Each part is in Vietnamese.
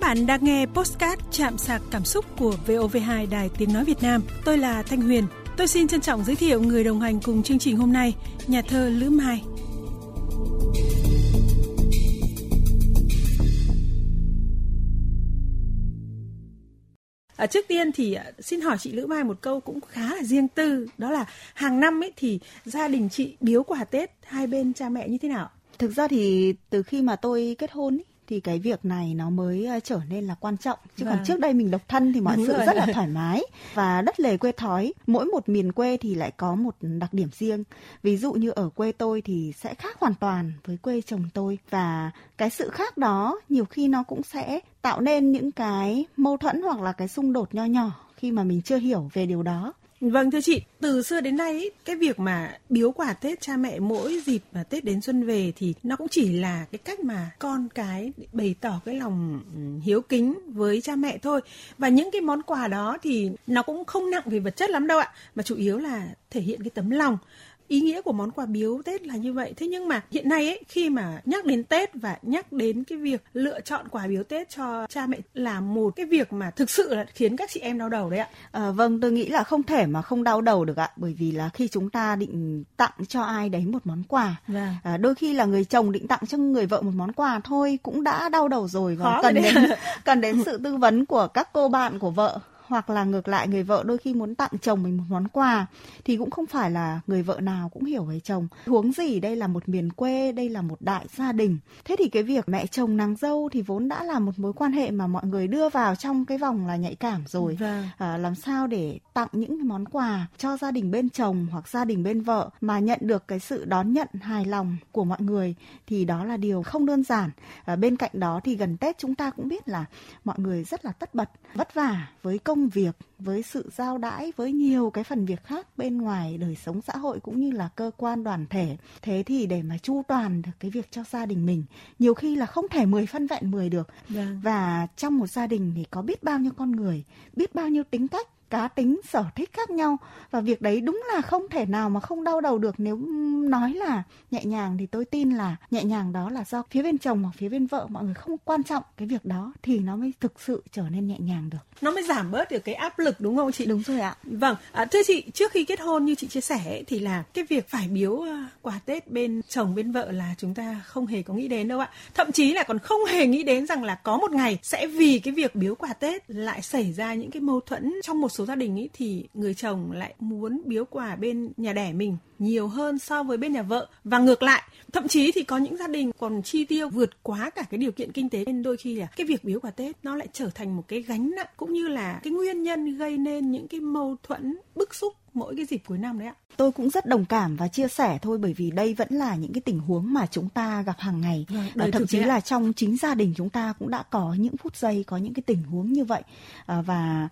Các bạn đang nghe postcard chạm sạc cảm xúc của VOV2 Đài Tiếng Nói Việt Nam. Tôi là Thanh Huyền. Tôi xin trân trọng giới thiệu người đồng hành cùng chương trình hôm nay, nhà thơ Lữ Mai. À, trước tiên thì à, xin hỏi chị Lữ Mai một câu cũng khá là riêng tư đó là hàng năm ấy thì gia đình chị biếu quà Tết hai bên cha mẹ như thế nào? Thực ra thì từ khi mà tôi kết hôn ý, thì cái việc này nó mới ờ, trở nên là quan trọng. Chứ vâng. còn trước đây mình độc thân thì mọi Đúng sự rồi. rất là thoải mái. Và đất lề quê thói mỗi một miền quê thì lại có một đặc điểm riêng. Ví dụ như ở quê tôi thì sẽ khác hoàn toàn với quê chồng tôi. Và cái sự khác đó nhiều khi nó cũng sẽ tạo nên những cái mâu thuẫn hoặc là cái xung đột nho nhỏ khi mà mình chưa hiểu về điều đó Vâng thưa chị, từ xưa đến nay ý, cái việc mà biếu quà Tết cha mẹ mỗi dịp mà Tết đến xuân về thì nó cũng chỉ là cái cách mà con cái bày tỏ cái lòng ừ, hiếu kính với cha mẹ thôi. Và những cái món quà đó thì nó cũng không nặng về vật chất lắm đâu ạ, mà chủ yếu là thể hiện cái tấm lòng ý nghĩa của món quà biếu Tết là như vậy. Thế nhưng mà hiện nay ấy khi mà nhắc đến Tết và nhắc đến cái việc lựa chọn quà biếu Tết cho cha mẹ là một cái việc mà thực sự là khiến các chị em đau đầu đấy ạ. À, vâng, tôi nghĩ là không thể mà không đau đầu được ạ, bởi vì là khi chúng ta định tặng cho ai đấy một món quà, vâng. à, đôi khi là người chồng định tặng cho người vợ một món quà thôi cũng đã đau đầu rồi và cần đến cần đến sự tư vấn của các cô bạn của vợ hoặc là ngược lại người vợ đôi khi muốn tặng chồng mình một món quà thì cũng không phải là người vợ nào cũng hiểu về chồng. Huống gì đây là một miền quê đây là một đại gia đình. Thế thì cái việc mẹ chồng nàng dâu thì vốn đã là một mối quan hệ mà mọi người đưa vào trong cái vòng là nhạy cảm rồi. Vâng. à, làm sao để tặng những món quà cho gia đình bên chồng hoặc gia đình bên vợ mà nhận được cái sự đón nhận hài lòng của mọi người? Thì đó là điều không đơn giản. À, bên cạnh đó thì gần tết chúng ta cũng biết là mọi người rất là tất bật vất vả với công công việc với sự giao đãi với nhiều cái phần việc khác bên ngoài đời sống xã hội cũng như là cơ quan đoàn thể. Thế thì để mà chu toàn được cái việc cho gia đình mình nhiều khi là không thể mười phân vẹn mười được. Vâng. và trong một gia đình thì có biết bao nhiêu con người biết bao nhiêu tính cách cá tính sở thích khác nhau. Và việc đấy đúng là không thể nào mà không đau đầu được nếu nói là nhẹ nhàng thì tôi tin là nhẹ nhàng đó là do phía bên chồng hoặc phía bên vợ mọi người không quan trọng cái việc đó thì nó mới thực sự trở nên nhẹ nhàng được. Nó mới giảm bớt được cái áp lực đúng không chị? Đúng rồi ạ. Vâng à, thưa chị trước khi kết hôn như chị chia sẻ thì là cái việc phải biếu uh, quà tết bên chồng bên vợ là chúng ta không hề có nghĩ đến đâu ạ. Thậm chí là còn không hề nghĩ đến rằng là có một ngày sẽ vì cái việc biếu quà tết lại xảy ra những cái mâu thuẫn trong một số gia đình ý thì người chồng lại muốn biếu quà bên nhà đẻ mình nhiều hơn so với bên nhà vợ và ngược lại thậm chí thì có những gia đình còn chi tiêu vượt quá cả cái điều kiện kinh tế nên đôi khi là cái việc biếu quà tết nó lại trở thành một cái gánh nặng cũng như là cái nguyên nhân gây nên những cái mâu thuẫn bức xúc mỗi cái dịp cuối năm đấy ạ. Tôi cũng rất đồng cảm và chia sẻ thôi bởi vì đây vẫn là những cái tình huống mà chúng ta gặp hàng ngày. Vâng, thậm chí là trong chính gia đình chúng ta cũng đã có những phút giây có những cái tình huống như vậy à, và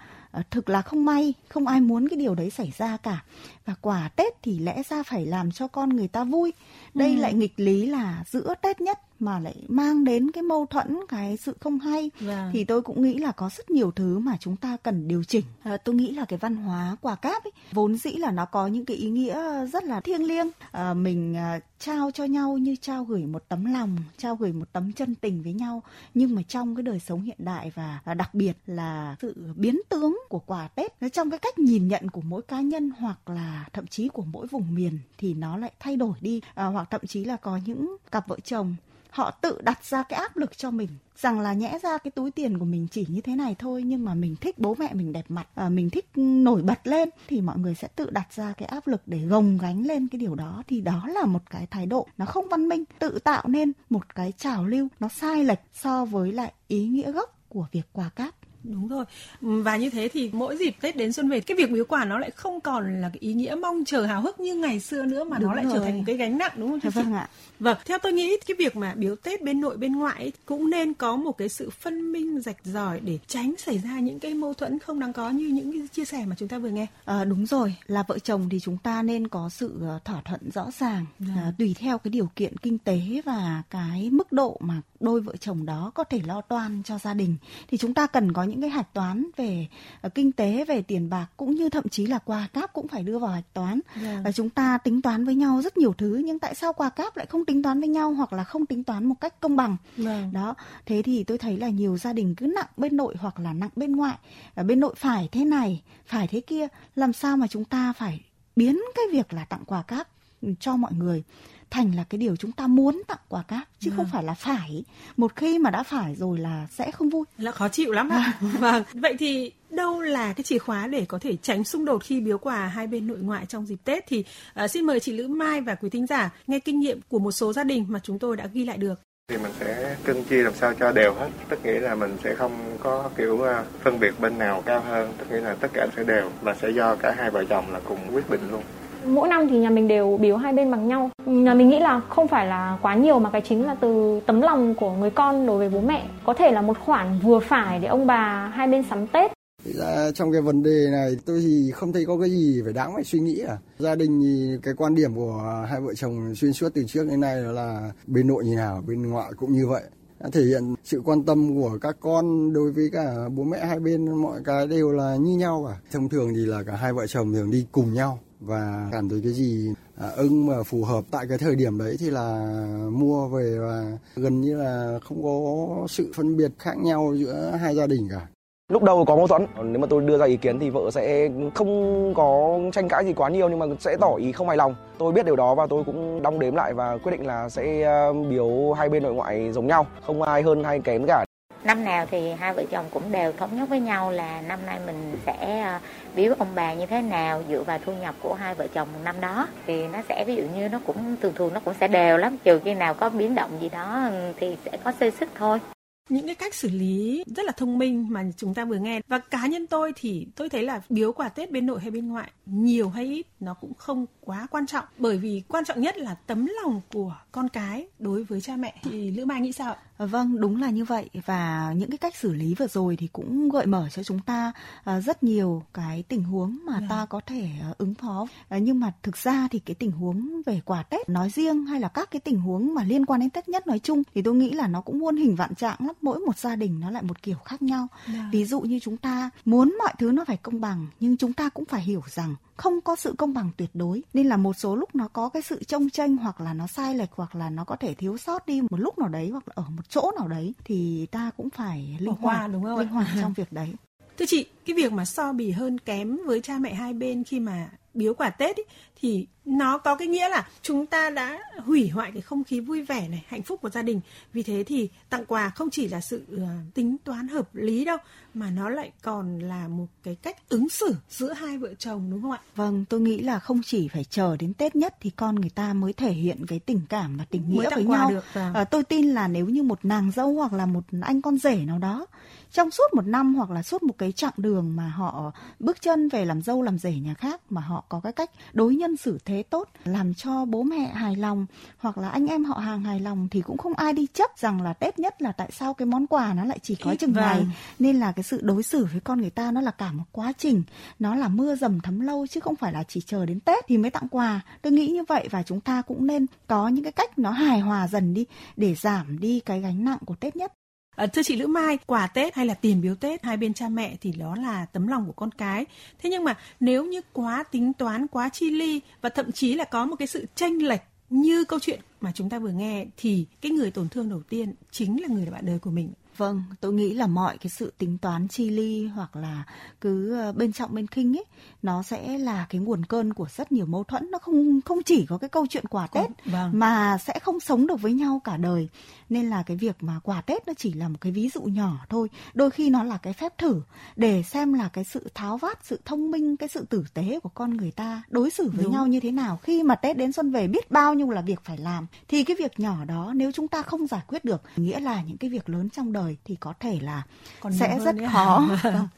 thực là không may, không ai muốn cái điều đấy xảy ra cả. Và quà Tết thì lẽ ra phải làm cho con người ta vui. Đây ừ. lại nghịch lý là giữa Tết nhất mà lại mang đến cái mâu thuẫn cái sự không hay vâng. thì tôi cũng nghĩ là có rất nhiều thứ mà chúng ta cần điều chỉnh. À, tôi nghĩ là cái văn hóa quà cáp ấy vốn dĩ là nó có những cái ý nghĩa rất là thiêng liêng. À, mình à, trao cho nhau như trao gửi một tấm lòng trao gửi một tấm chân tình với nhau. Nhưng mà trong cái đời sống hiện đại và, và đặc biệt là sự biến tướng của quà tết trong cái cách nhìn nhận của mỗi cá nhân hoặc là thậm chí của mỗi vùng miền thì nó lại thay đổi đi. À, hoặc thậm chí là có những cặp vợ chồng họ tự đặt ra cái áp lực cho mình rằng là nhẽ ra cái túi tiền của mình chỉ như thế này thôi nhưng mà mình thích bố mẹ mình đẹp mặt à, mình thích nổi bật lên thì mọi người sẽ tự đặt ra cái áp lực để gồng gánh lên cái điều đó. Thì đó là một cái thái độ nó không văn minh tự tạo nên một cái trào lưu nó sai lệch so với lại ý nghĩa gốc của việc quà cáp. Đúng rồi. Và như thế thì mỗi dịp Tết đến xuân về cái việc biếu quà nó lại không còn là cái ý nghĩa mong chờ hào hức như ngày xưa nữa mà đúng nó lại rồi. trở thành một cái gánh nặng đúng không chị? Vâng ạ. Vâng, theo tôi nghĩ cái việc mà biếu Tết bên nội bên ngoại cũng nên có một cái sự phân minh rạch ròi để tránh xảy ra những cái mâu thuẫn không đáng có như những cái chia sẻ mà chúng ta vừa nghe. À, đúng rồi, là vợ chồng thì chúng ta nên có sự ờ, thỏa thuận rõ ràng à, tùy theo cái điều kiện kinh tế và cái mức độ mà đôi vợ chồng đó có thể lo toan cho gia đình thì chúng ta cần có những những cái hạch toán về uh, kinh tế về tiền bạc cũng như thậm chí là quà cáp cũng phải đưa vào hạch toán yeah. Vâng. uh, chúng ta tính toán với nhau rất nhiều thứ nhưng tại sao quà cáp lại không tính toán với nhau hoặc là không tính toán một cách công bằng yeah. Vâng. đó thế thì tôi thấy là nhiều gia đình cứ nặng bên nội hoặc là nặng bên ngoại ở bên nội phải thế này phải thế kia làm sao mà chúng ta phải biến cái việc là tặng quà cáp cho mọi người thành là cái điều chúng ta muốn tặng quà cáp chứ à. không vâng. phải là phải. Một khi mà đã phải rồi là sẽ không vui. Là khó chịu lắm ạ. Vâng. Vậy thì đâu là cái chìa khóa để có thể tránh xung đột khi biếu quà hai bên nội ngoại trong dịp Tết? Thì uh, xin mời chị Lữ Mai và quý thính giả nghe kinh nghiệm của một số gia đình mà chúng tôi đã ghi lại được. Thì mình sẽ cân chia làm sao cho đều hết. Tức nghĩa là mình sẽ không có kiểu à, phân biệt bên nào cao hơn. Tức nghĩa là tất cả sẽ đều và sẽ do cả hai vợ chồng là cùng quyết định luôn mỗi năm thì nhà mình đều biếu hai bên bằng nhau. Nhà mình nghĩ là không phải là quá nhiều mà cái chính là từ tấm lòng của người con đối với bố mẹ. Có thể là một khoản vừa phải để ông bà hai bên sắm tết. Ra trong cái vấn đề này tôi thì không thấy có cái gì phải đáng phải suy nghĩ à. Gia đình thì cái quan điểm của hai vợ chồng xuyên suốt từ trước đến nay là bên nội như nào, bên ngoại cũng như vậy. Đã thể hiện sự quan tâm của các con đối với cả bố mẹ hai bên mọi cái đều là như nhau cả. Thông thường thì là cả hai vợ chồng thường đi cùng nhau và cảm thấy cái gì à, ưng mà phù hợp tại cái thời điểm đấy thì là mua về và gần như là không có sự phân biệt khác nhau giữa hai gia đình cả. Lúc đầu có mâu thuẫn. Nếu mà tôi đưa ra ý kiến thì vợ sẽ không có tranh cãi gì quá nhiều nhưng mà sẽ tỏ ý không hài lòng. Tôi biết điều đó và tôi cũng đong đếm lại và quyết định là sẽ à, biếu hai bên nội ngoại giống nhau. Không ai hơn hay kém cả năm nào thì hai vợ chồng cũng đều thống nhất với nhau là năm nay mình sẽ ờ, biếu ông bà như thế nào dựa vào thu nhập của hai vợ chồng năm đó. Thì nó sẽ, ví dụ như nó cũng thường thường nó cũng sẽ đều lắm, trừ khi nào có biến động gì đó, thì sẽ có xê xích thôi những cái cách xử lý rất là thông minh mà chúng ta vừa nghe và cá nhân tôi thì tôi thấy là biếu quà Tết bên nội hay bên ngoại nhiều hay ít nó cũng không quá quan trọng bởi vì quan trọng nhất là tấm lòng của con cái đối với cha mẹ thì Lữ Mai nghĩ sao ạ? Vâng, đúng là như vậy và những cái cách xử lý vừa rồi thì cũng gợi mở cho chúng ta à, rất nhiều cái tình huống mà ta vâng. có thể à, ứng phó. À, nhưng mà thực ra thì cái tình huống về quà Tết nói riêng hay là các cái tình huống mà liên quan đến Tết nhất nói chung thì tôi nghĩ là nó cũng muôn hình vạn trạng lắm. Mỗi một gia đình nó lại một kiểu khác nhau. Dạ. Ví dụ như chúng ta muốn mọi thứ nó phải công bằng nhưng chúng ta cũng phải hiểu rằng không có sự công bằng tuyệt đối nên là một số lúc nó có cái sự trông tranh hoặc là nó sai lệch hoặc là nó có thể thiếu sót đi một lúc nào đấy hoặc là ở một chỗ nào đấy thì ta cũng phải linh hoạt đúng không linh hoạt trong việc đấy thưa chị cái việc mà so bì hơn kém với cha mẹ hai bên khi mà biếu quả tết ý, thì nó có cái nghĩa là chúng ta đã hủy hoại cái không khí vui vẻ này hạnh phúc của gia đình. Vì thế thì tặng quà không chỉ là sự uh, tính toán hợp lý đâu mà nó lại còn là một cái cách ứng xử giữa hai vợ chồng đúng không ạ? Vâng tôi nghĩ là không chỉ phải chờ đến tết nhất thì con người ta mới thể hiện cái tình cảm và tình nghĩa với nhau. được, vâng. à, tôi tin là nếu như một nàng dâu hoặc là một anh con rể nào đó trong suốt một năm hoặc là suốt một cái chặng đường mà họ bước chân về làm dâu làm rể nhà khác mà họ có cái cách đối nhân xử thế tốt làm cho bố mẹ hài lòng hoặc là anh em họ hàng hài lòng thì cũng không ai đi chấp rằng là tết nhất là tại sao cái món quà nó lại chỉ có chừng vâng. này nên là cái sự đối xử với con người ta nó là cả một quá trình. Nó là mưa dầm thấm lâu chứ không phải là chỉ chờ đến tết thì mới tặng quà. Tôi nghĩ như vậy và chúng ta cũng nên có những cái cách nó hài hòa dần đi để giảm đi cái gánh nặng của tết nhất À, thưa chị Lữ Mai, quà Tết hay là tiền biếu Tết hai bên cha mẹ thì đó là tấm lòng của con cái. Thế nhưng mà nếu như quá tính toán, quá chi ly và thậm chí là có một cái sự tranh lệch như câu chuyện mà chúng ta vừa nghe thì cái người tổn thương đầu tiên chính là người bạn đời của mình. Vâng, tôi nghĩ là mọi cái sự tính toán chi ly hoặc là cứ ờ, bên trọng bên khinh ấy nó sẽ là cái nguồn cơn của rất nhiều mâu thuẫn nó không không chỉ có cái câu chuyện quà Tết vâng. mà sẽ không sống được với nhau cả đời. Nên là cái việc mà quà Tết nó chỉ là một cái ví dụ nhỏ thôi. Đôi khi nó là cái phép thử để xem là cái sự tháo vát, sự thông minh, cái sự tử tế của con người ta đối xử với Đúng. nhau như thế nào. Khi mà Tết đến xuân về biết bao nhiêu là việc phải làm thì cái việc nhỏ đó nếu chúng ta không giải quyết được nghĩa là những cái việc lớn trong đời đời thì có thể là Còn sẽ rất khó. vâng.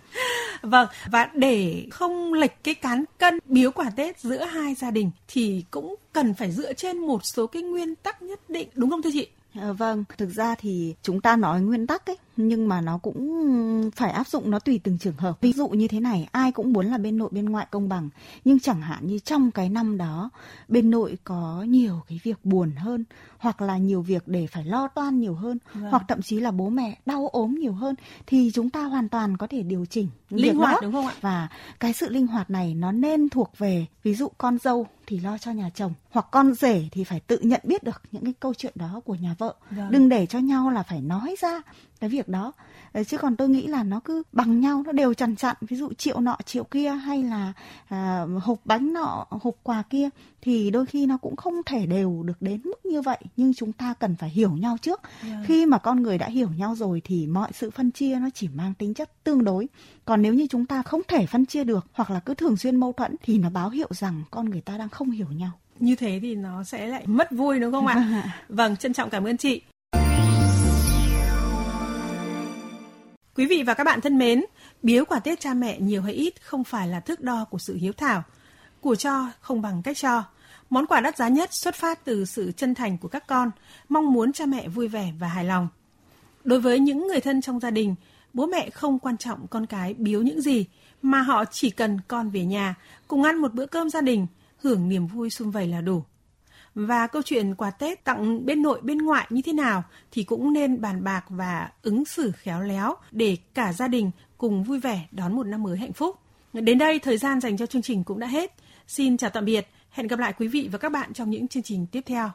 vâng, và để không lệch cái cán cân biếu quả Tết giữa hai gia đình thì cũng cần phải dựa trên một số cái nguyên tắc nhất định đúng không thưa chị? À, vâng, thực ra thì chúng ta nói nguyên tắc ấy nhưng mà nó cũng phải áp dụng nó tùy từng trường hợp ví dụ như thế này ai cũng muốn là bên nội bên ngoại công bằng nhưng chẳng hạn như trong cái năm đó bên nội có nhiều cái việc buồn hơn hoặc là nhiều việc để phải lo toan nhiều hơn vâng. hoặc thậm chí là bố mẹ đau ốm nhiều hơn thì chúng ta hoàn toàn có thể điều chỉnh linh hoạt đó. đúng không ạ và cái sự linh hoạt này nó nên thuộc về ví dụ con dâu thì lo cho nhà chồng hoặc con rể thì phải tự nhận biết được những cái câu chuyện đó của nhà vợ vâng. đừng để cho nhau là phải nói ra cái việc đó ờ, chứ còn tôi nghĩ là nó cứ bằng nhau nó đều chằn chặn ví dụ triệu nọ triệu kia hay là à, hộp bánh nọ hộp quà kia thì đôi khi nó cũng không thể đều được đến mức như vậy nhưng chúng ta cần phải hiểu nhau trước yeah. Vâng. khi mà con người đã hiểu nhau rồi thì mọi sự phân chia nó chỉ mang tính chất tương đối còn nếu như chúng ta không thể phân chia được hoặc là cứ thường xuyên mâu thuẫn thì nó báo hiệu rằng con người ta đang không hiểu nhau như thế thì nó sẽ lại mất vui đúng không ạ? vâng, trân trọng cảm ơn chị. Quý vị và các bạn thân mến, biếu quà Tết cha mẹ nhiều hay ít không phải là thước đo của sự hiếu thảo. Của cho không bằng cách cho. Món quà đắt giá nhất xuất phát từ sự chân thành của các con, mong muốn cha mẹ vui vẻ và hài lòng. Đối với những người thân trong gia đình, bố mẹ không quan trọng con cái biếu những gì, mà họ chỉ cần con về nhà, cùng ăn một bữa cơm gia đình, hưởng niềm vui sum vầy là đủ. Và câu chuyện quà Tết tặng bên nội, bên ngoại như thế nào thì cũng nên bàn bạc và ứng xử khéo léo để cả gia đình cùng vui vẻ đón một năm mới hạnh phúc. Đến đây thời gian dành cho chương trình cũng đã hết. Xin chào tạm biệt. Hẹn gặp lại quý vị và các bạn trong những chương trình tiếp theo.